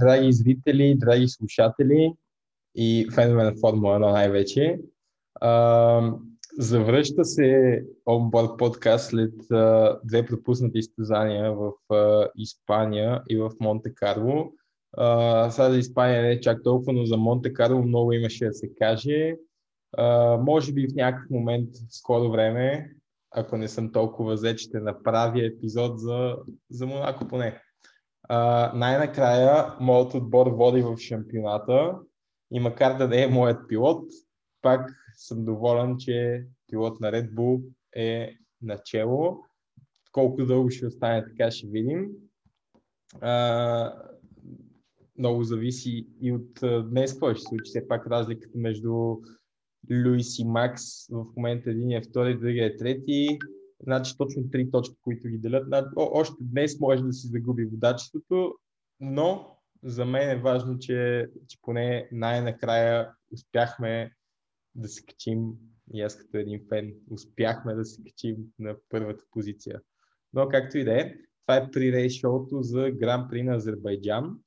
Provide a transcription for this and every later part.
драги зрители, драги слушатели и фенове на Формула 1 най-вече. А, завръща се Onboard подкаст след а, две пропуснати изтезания в а, Испания и в Монте Карло. Сега за Испания не е чак толкова, но за Монте Карло много имаше да се каже. А, може би в някакъв момент, в скоро време, ако не съм толкова зет, ще направя епизод за, за Монако поне. А, най-накрая, моят отбор води в шампионата и макар да не е моят пилот, пак съм доволен, че пилот на Red Bull е начело. Колко дълго ще остане, така ще видим. А, много зависи и от днес какво ще случи. Все пак разликата между Луис и Макс в момента един е втори, другия е трети. Значи точно три точки, които ги делят. О, още днес може да си загуби водачеството, но за мен е важно, че, че поне най-накрая успяхме да се качим, и аз като един фен, успяхме да се качим на първата позиция. Но както и да е, това е при шоуто за Гран При на Азербайджан.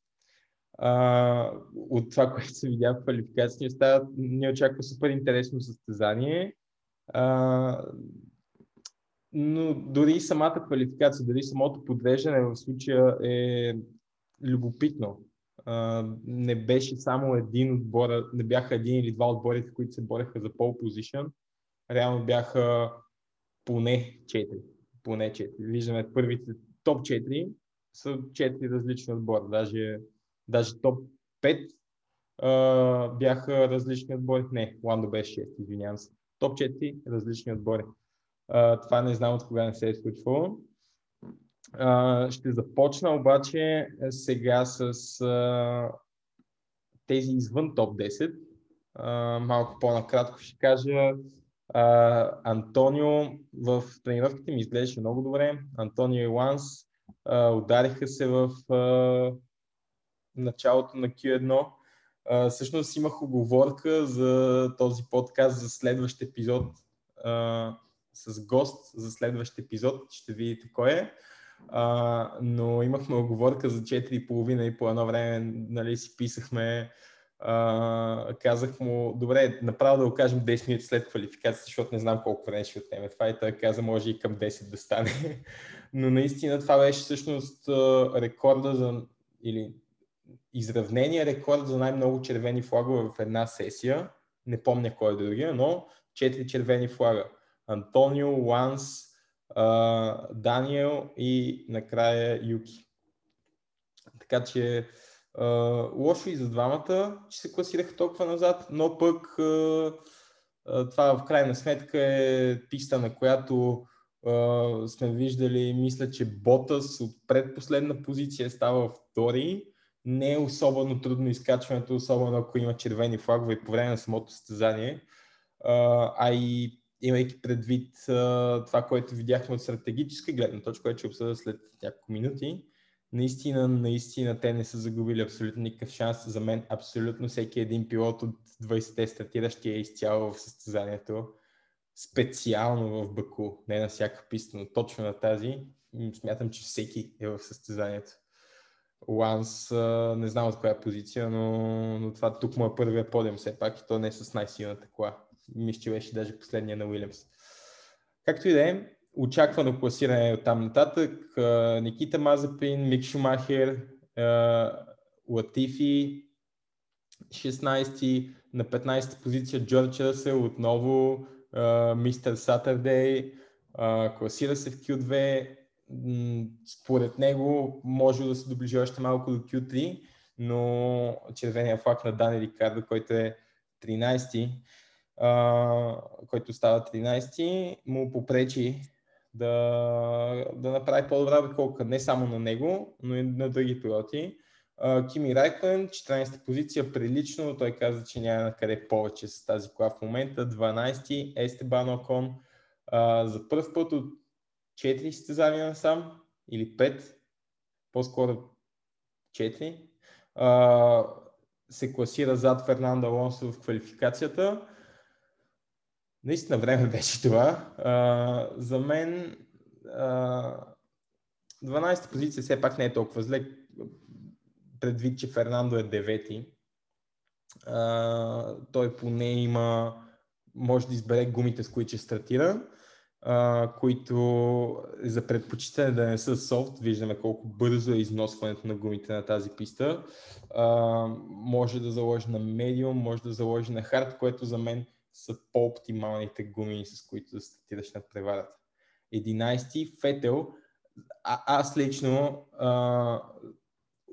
А, от това, което се видя в квалификацията, става, ни очаква супер интересно състезание. А, но дори самата квалификация, дори самото подвеждане в случая е любопитно. А, не беше само един отбор, не бяха един или два отборите, които се бореха за пол позишън. Реално бяха поне 4. Поне 4. Виждаме първите топ 4 са 4 различни отбора. Даже, даже топ 5 а, бяха различни отбори. Не, Ландо беше 6, извинявам се. Топ 4 различни отбори. Това не знам от кога не се е случвало. Ще започна обаче е, сега с а, тези извън топ 10. А, малко по-накратко ще кажа. А, Антонио в тренировките ми изглеждаше много добре. Антонио и Ланс а, удариха се в а, началото на Q1. А, всъщност имах оговорка за този подкаст за следващ епизод а, с гост за следващ епизод. Ще видите кой е. А, но имахме оговорка за 4,5 и по едно време нали, си писахме а, казах му, добре, направо да го кажем 10 минути след квалификацията, защото не знам колко време ще отнеме това и той каза, може и към 10 да стане. Но наистина това беше всъщност рекорда за, или изравнения рекорд за най-много червени флагове в една сесия. Не помня кой е другия, но 4 червени флага. Антонио, Ланс, Даниел и накрая Юки. Така че лошо и за двамата, че се класираха толкова назад, но пък това в крайна сметка е писта, на която сме виждали, мисля, че Ботас от предпоследна позиция става втори. Не е особено трудно изкачването, особено ако има червени флагове по време на самото състезание. А и имайки предвид това, което видяхме от стратегическа гледна точка, което ще обсъда след няколко минути, наистина, наистина те не са загубили абсолютно никакъв шанс. За мен абсолютно всеки един пилот от 20-те стартиращи е изцяло в състезанието. Специално в Баку, не на всяка писта, но точно на тази. Смятам, че всеки е в състезанието. Ланс, не знам от коя позиция, но, но това тук му е първия подиум все пак и то не е с най-силната кола. Мисля, че беше даже последния на Уилямс. Както и да е, очаквано класиране от там нататък. Никита Мазепин, Мик Шумахер, Латифи, 16 на 15 позиция Джордж Ръсел, отново Мистер Сатърдей, класира се в Q2. Според него може да се доближи още малко до Q3, но червения флаг на Дани Рикардо, който е 13 който става 13 му попречи да, да направи по-добра обиколка не само на него, но и на други пилоти. Кими Райклен, 14-та позиция, прилично, той каза, че няма на къде повече с тази кола в момента. 12-ти, Естебан Окон, за първ път от 4 състезания насам, или 5, по-скоро 4, се класира зад Фернандо Алонсо в квалификацията наистина време беше това. А, за мен а, 12-та позиция все пак не е толкова зле. предвид, че Фернандо е девети, а, той поне има, може да избере гумите, с които ще стартира, а, които за предпочитане да не са софт, виждаме колко бързо е износването на гумите на тази писта. А, може да заложи на медиум, може да заложи на хард, което за мен са по-оптималните гуми, с които да стартираш на преварата. 11 Фетел, а, аз лично а,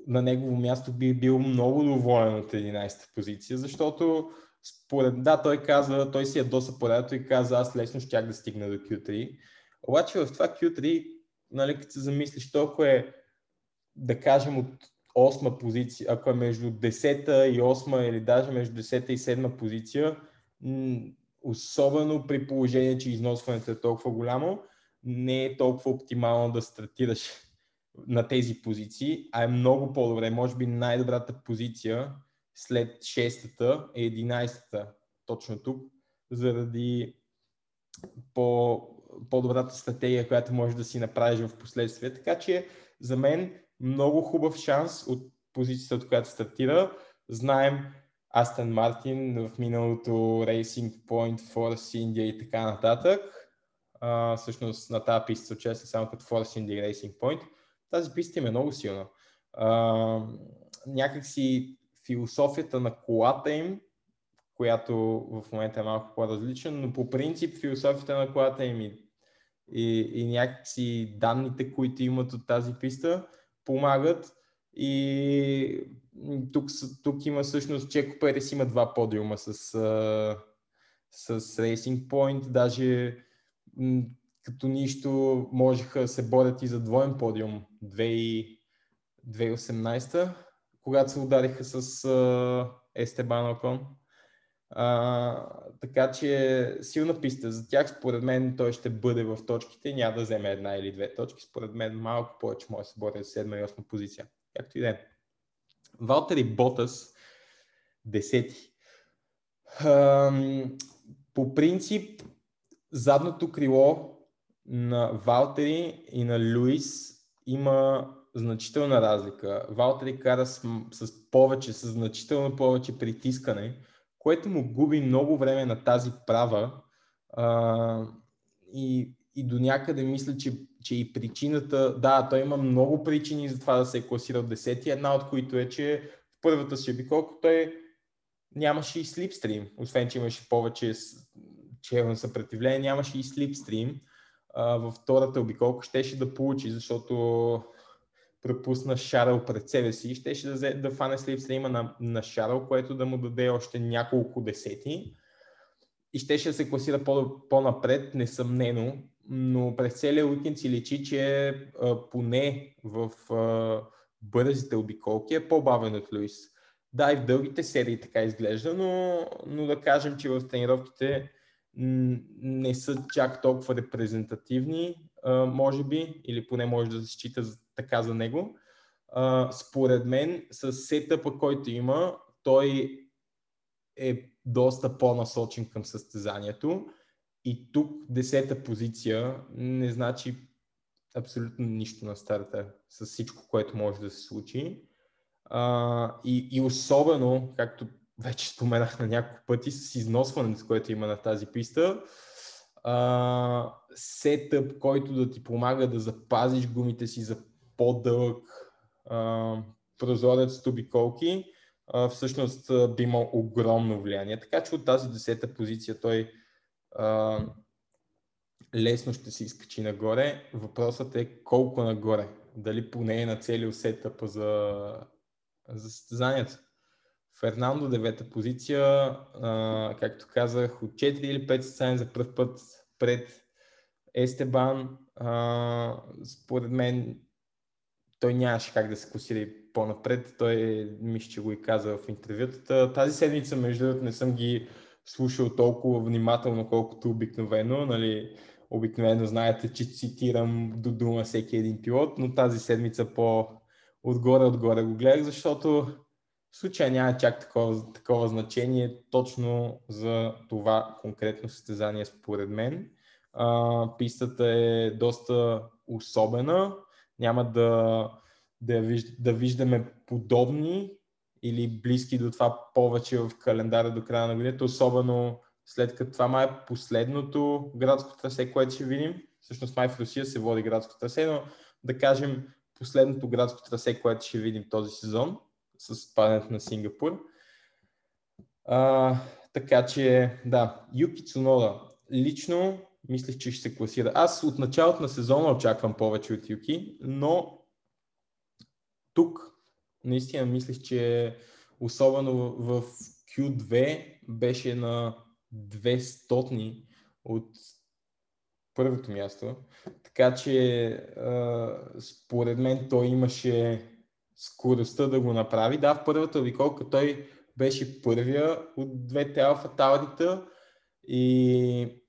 на негово място би бил много доволен от 11-та позиция, защото според, да, той каза, той си е доса поредато и каза, аз лесно щях да стигна до Q3. Обаче в това Q3, нали, като се замислиш, толкова е, да кажем, от 8 позиция, ако е между 10 и 8 или даже между 10 и 7 позиция, особено при положение, че износването е толкова голямо, не е толкова оптимално да стартираш на тези позиции, а е много по-добре. Може би най-добрата позиция след 6-та е 11-та, точно тук, заради по, по-добрата стратегия, която можеш да си направиш в последствие. Така че за мен много хубав шанс от позицията, от която стартира. Знаем Астън Мартин в миналото Racing Point, Force India и така нататък. А, всъщност на тази писта се участва само като Force India Racing Point. Тази писта им е много силна. А, някакси философията на колата им, която в момента е малко по-различна, но по принцип философията на колата им и, и, и някакси данните, които имат от тази писта, помагат и тук, тук има всъщност Чеко Перес има два подиума с, с Racing Point, даже като нищо можеха да се борят и за двоен подиум 2018 когато се удариха с Естебан Окон. А, така че силна писта за тях. Според мен той ще бъде в точките. Няма да вземе една или две точки. Според мен малко повече може да се бори за 7 и 8 позиция. Както и да е. Валтери Ботас, десети. По принцип, задното крило на Валтери и на Луис има значителна разлика. Валтери кара с, с повече, с значително повече притискане, което му губи много време на тази права а, и, и до някъде мисля, че, че и причината, да, той има много причини за това да се е класирал. 10 една от които е, че в първата си обиколка той нямаше и слипстрим, освен че имаше повече челно съпротивление, нямаше и слипстрим. във втората обиколка щеше да получи, защото пропусна Шаръл пред себе си и щеше да, да фане слипстрима на, на Шаръл, което да му даде още няколко десети. И щеше да се класира по, по-напред, несъмнено, но през целия уикенд си личи, че а, поне в бързите обиколки е по-бавен от Луис. Да, и в дългите серии така изглежда, но, но да кажем, че в тренировките не са чак толкова репрезентативни, може би, или поне може да се счита така за него. Според мен, с сетъпа, който има, той е доста по-насочен към състезанието. И тук десета позиция не значи абсолютно нищо на старта с всичко, което може да се случи. А, и, и особено, както вече споменах на няколко пъти, с износването, което има на тази писта, а, сетъп, който да ти помага да запазиш гумите си за по-дълъг а, прозорец с обиколки, а, всъщност би имал огромно влияние. Така че от тази десета позиция той лесно ще се изкачи нагоре. Въпросът е колко нагоре. Дали поне е на цели сетъпа за, за състезанието. Фернандо, девета позиция, а, както казах, от 4 или 5 състезания за първ път пред Естебан. А, според мен той нямаше как да се класира по-напред. Той мисля, че го и каза в интервютата. Тази седмица, между другото, не съм ги слушал толкова внимателно, колкото обикновено. Нали, обикновено знаете, че цитирам до дума всеки един пилот, но тази седмица по отгоре-отгоре го гледах, защото в случая няма чак такова, такова значение точно за това конкретно състезание според мен. А, пистата е доста особена, няма да, да, виж, да виждаме подобни или близки до това повече в календара до края на годината, особено след като това май е последното градско трасе, което ще видим. Всъщност май в Русия се води градско трасе, но да кажем последното градско трасе, което ще видим този сезон с падането на Сингапур. А, така че, да, Юки Цунода. Лично мислех, че ще се класира. Аз от началото на сезона очаквам повече от Юки, но тук наистина мислех, че особено в Q2 беше на 200 от първото място. Така че според мен той имаше скоростта да го направи. Да, в първата обиколка той беше първия от двете алфа таурита и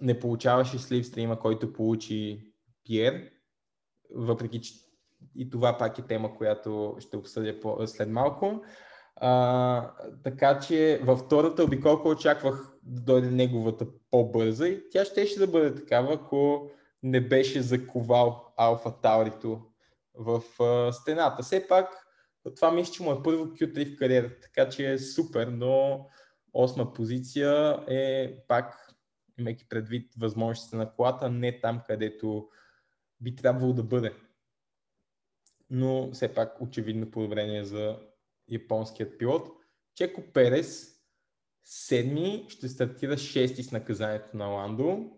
не получаваше слипстрима, който получи Пьер, въпреки че и това пак е тема, която ще обсъдя по- след малко. А, така че във втората обиколка очаквах да дойде неговата по-бърза и тя ще да бъде такава, ако не беше заковал Алфа Таурито в а, стената. Все пак това мисля, че му е първо Q3 в кариерата, така че е супер, но осма позиция е пак, имайки предвид възможностите на колата, не там, където би трябвало да бъде. Но все пак очевидно подобрение за японският пилот. Чеко Перес, седми, ще стартира шести с наказанието на Ландо.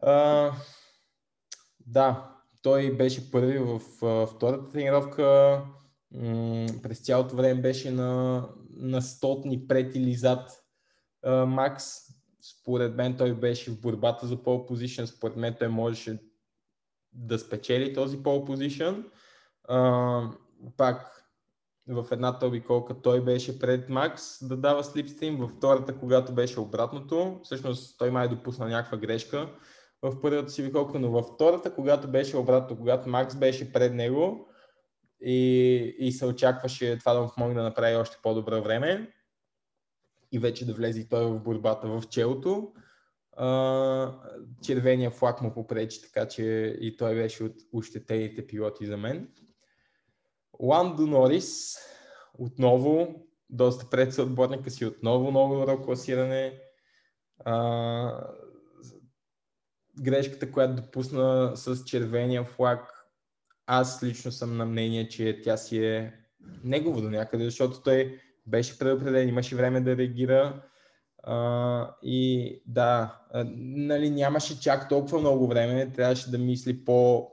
А, да, той беше първи в а, втората тренировка. М- през цялото време беше на, на стотни пред или зад а, Макс. Според мен той беше в борбата за пол позишън. Според мен той можеше да спечели този пол позишън. пак в едната обиколка той беше пред Макс да дава слипстрим, във втората, когато беше обратното, всъщност той май допусна някаква грешка в първата си обиколка, но във втората, когато беше обратно, когато Макс беше пред него и, и се очакваше това да му помогне да направи още по-добро време и вече да влезе и той в борбата в челото, червения флаг му попречи, така че и той беше от ощетените пилоти за мен. Ландо Норис, отново, доста пред съотборника си, отново много добро класиране. А, грешката, която допусна с червения флаг, аз лично съм на мнение, че тя си е негово до някъде, защото той беше предопределен, имаше време да реагира. И да, нали, нямаше чак толкова много време, трябваше да мисли по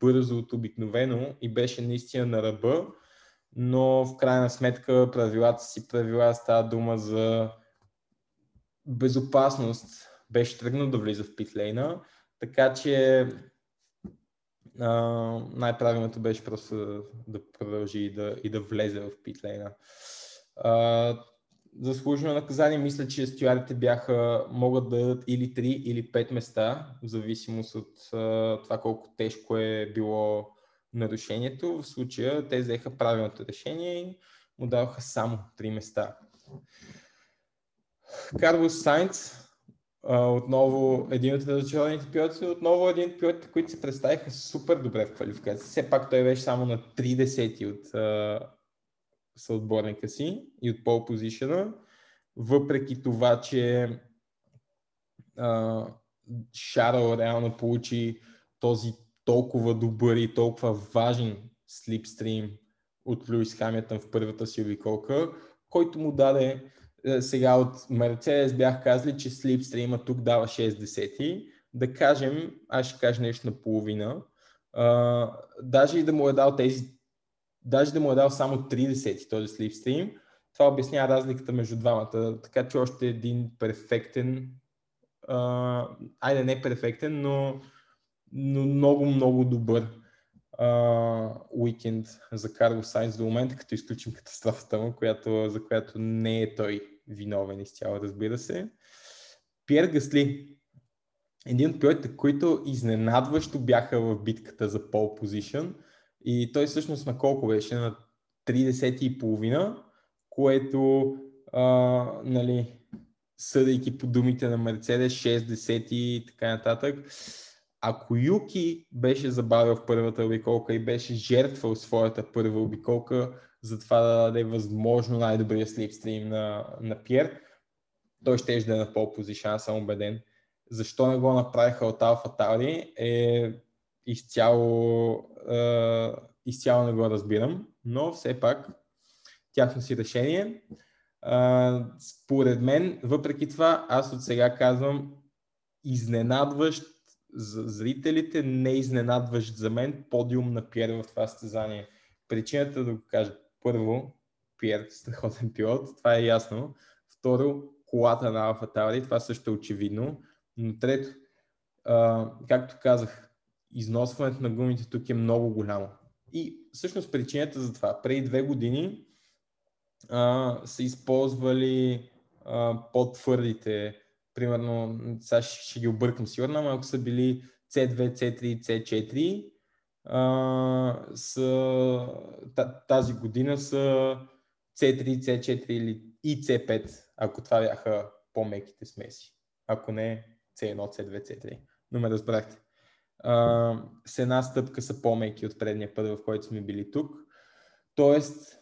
бързо от обикновено и беше наистина на ръба, но в крайна сметка правилата си правила става дума за безопасност. Беше тръгнал да влиза в питлейна, така че а, най-правилното беше просто да продължи и да, и да влезе в питлейна. А, заслужено наказание, мисля, че стюарите бяха, могат да дадат или 3 или 5 места, в зависимост от uh, това колко тежко е било нарушението. В случая те взеха правилното решение и му даваха само 3 места. Карлос Сайнц, отново един от разочарованите пилоти, отново един от пилотите, които се представиха супер добре в квалификация. Все пак той беше само на 30 от съотборника си и от пол позишена, въпреки това, че а, реално получи този толкова добър и толкова важен слипстрим от Луис Хамилтън в първата си обиколка, който му даде е, сега от Мерцедес бях казали, че слипстрима тук дава 60 Да кажем, аз ще кажа нещо на половина. Uh, даже и да му е дал тези даже да му е дал само 30 този слипстрим, това обяснява разликата между двамата. Така че още един перфектен, а, айде не перфектен, но, но много, много добър уикенд за Карло Сайнс до момента, като изключим катастрофата му, която, за която не е той виновен изцяло, разбира се. Пьер Гасли, един от пилотите, които изненадващо бяха в битката за пол позишън, и той всъщност на колко беше? На 30 и половина, което, а, нали, съдейки по думите на Мерцедес, 60 и така нататък, ако Юки беше забавил в първата обиколка и беше жертвал своята първа обиколка, за това да даде възможно най-добрия слипстрим на, на Пьер, той ще да е на пол позиция, аз съм убеден. Защо не го направиха от Алфа Таури е изцяло, е, изцяло не го разбирам, но все пак тяхно си решение. А, според мен, въпреки това, аз от сега казвам изненадващ за зрителите, не изненадващ за мен подиум на Пьер в това състезание. Причината да го кажа, първо, Пьер, страхотен пилот, това е ясно. Второ, колата на Алфа Tauri, това също е очевидно. Но трето, а, както казах, износването на гумите тук е много голямо. И всъщност причината за това, преди две години а, са използвали а, по-твърдите, примерно, сега ще, ги объркам сигурно, но ако са били C2, C3, C4, а, са, тази година са C3, C4 или и C5, ако това бяха по-меките смеси. Ако не C1, C2, C3. Но ме разбрахте. С една стъпка са по-меки от предния път, в който сме били тук. Тоест,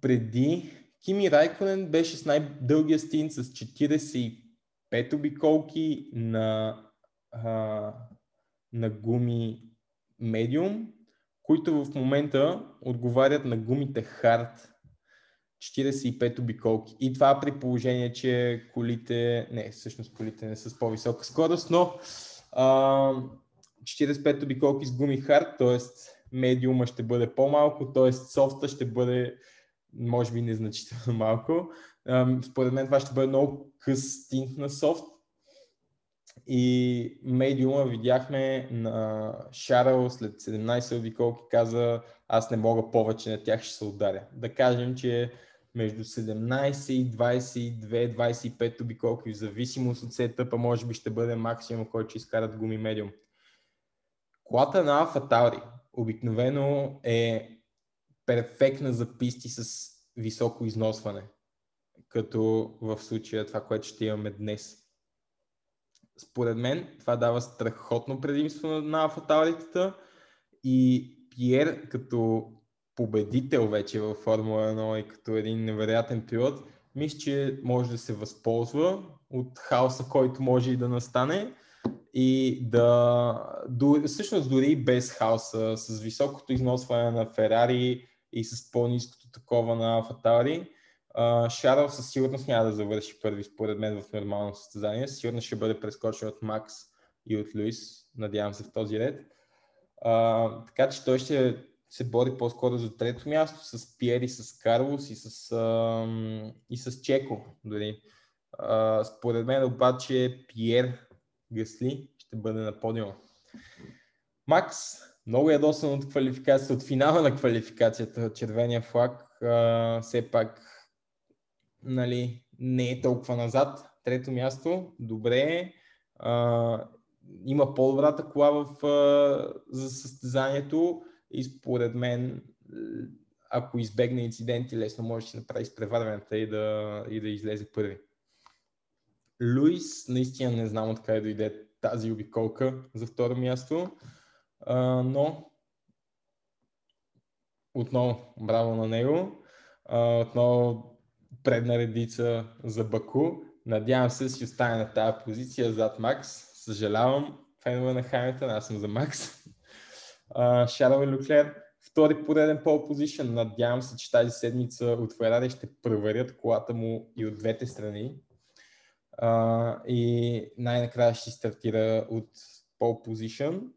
преди Кими Райконен беше с най-дългия стин с 45 обиколки на, а, на гуми медиум, които в момента отговарят на гумите Hard 45 обиколки. И това при положение, че колите, не, всъщност колите не са с по-висока скорост, но а, 45 обиколки с гуми Hard, т.е. медиума ще бъде по-малко, т.е. софта ще бъде може би незначително малко. Според мен това ще бъде много къс стинт на софт. И медиума видяхме на Шаръл след 17 обиколки каза аз не мога повече на тях ще се ударя. Да кажем, че между 17 и 22-25 обиколки в зависимост от сетъпа може би ще бъде максимум, който ще изкарат гуми медиум. Колата на Alpha Tauri обикновено е перфектна за писти с високо износване, като в случая това, което ще имаме днес. Според мен това дава страхотно предимство на фаталитета и Пьер като победител вече във Формула 1 и като един невероятен пилот, мисля, че може да се възползва от хаоса, който може и да настане и да, всъщност дори без хаоса, с високото износване на Ферари и с по-низкото такова на Фатари, Шарл със сигурност няма да завърши първи според мен в нормално състезание. Сигурно ще бъде прескочен от Макс и от Луис, надявам се в този ред. А, така че той ще се бори по-скоро за трето място с Пиери, с Карлос и с, а, и с Чеко дори. А, според мен обаче Пиер Гасли ще бъде на подиума. Макс, много ядосан от квалификацията, от финала на квалификацията, червения флаг, а, все пак нали, не е толкова назад. Трето място, добре. А, има по-добрата кола в, а, за състезанието и според мен, ако избегне инциденти, лесно може да си направи изпреварването и да, и да излезе първи. Луис, наистина не знам откъде дойде тази обиколка за второ място, а, но отново браво на него. А, отново предна редица за Баку. Надявам се си остане на тази позиция зад Макс. Съжалявам, фенове на Хамилтън, аз съм за Макс. Шарл Люклер, втори пореден пол позишън. Надявам се, че тази седмица от Ферари ще проверят колата му и от двете страни. Uh, и най-накрая ще стартира от пол позишън.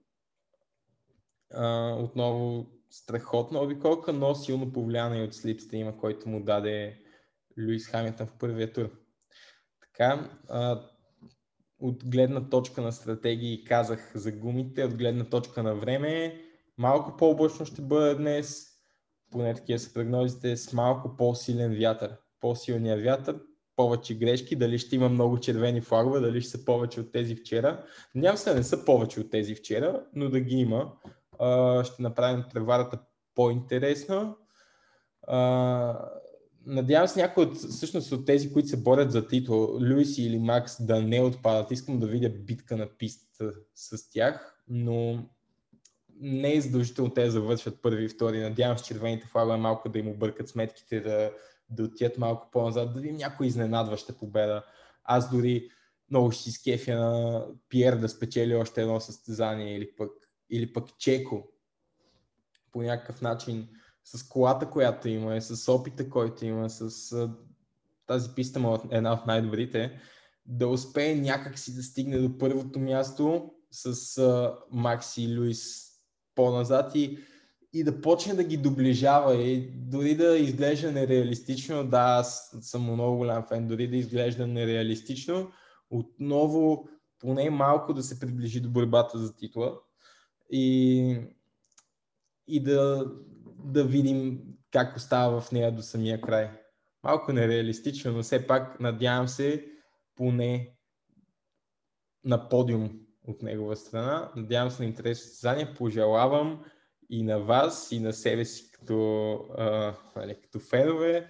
Отново страхотна обиколка, но силно повлияна и от слипстрима, който му даде Луис Хамилтън в първия тур. Така, а, от гледна точка на стратегии казах за гумите, от гледна точка на време, малко по-облачно ще бъде днес, поне такива са прогнозите, с малко по-силен вятър. По-силния вятър, повече грешки, дали ще има много червени флагове, дали ще са повече от тези вчера. Надявам се да не са повече от тези вчера, но да ги има. А, ще направим преварата по-интересна. А, надявам се някой от, всъщност от тези, които се борят за титул, Луис или Макс, да не отпадат. Искам да видя битка на писта с тях, но не е задължително те да завършат първи и втори. Надявам се червените флагове малко да им объркат сметките, да, да отият малко по-назад, да видим някой изненадваща победа. Аз дори много ще си скефя на Пиер да спечели още едно състезание или пък, или пък Чеко по някакъв начин с колата, която има, с опита, който има, с тази писта му е една от най-добрите, да успее някак си да стигне до първото място с Макси и Луис по-назад и, и да почне да ги доближава и дори да изглежда нереалистично, да, аз съм много голям фен, дори да изглежда нереалистично, отново поне малко да се приближи до борбата за титла и, и да, да видим как остава в нея до самия край. Малко нереалистично, но все пак надявам се поне на подиум от негова страна. Надявам се на интересно състезание. Пожелавам и на вас, и на себе си като, а, нали, като фенове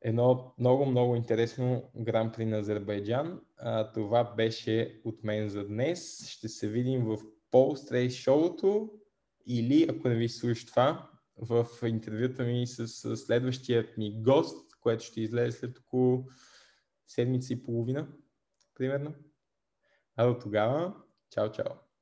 едно много, много интересно гран при на Азербайджан. А, това беше от мен за днес. Ще се видим в Race шоуто или, ако не ви слуша това, в интервюта ми с следващият ми гост, което ще излезе след около седмица и половина, примерно. А до тогава, чао, чао!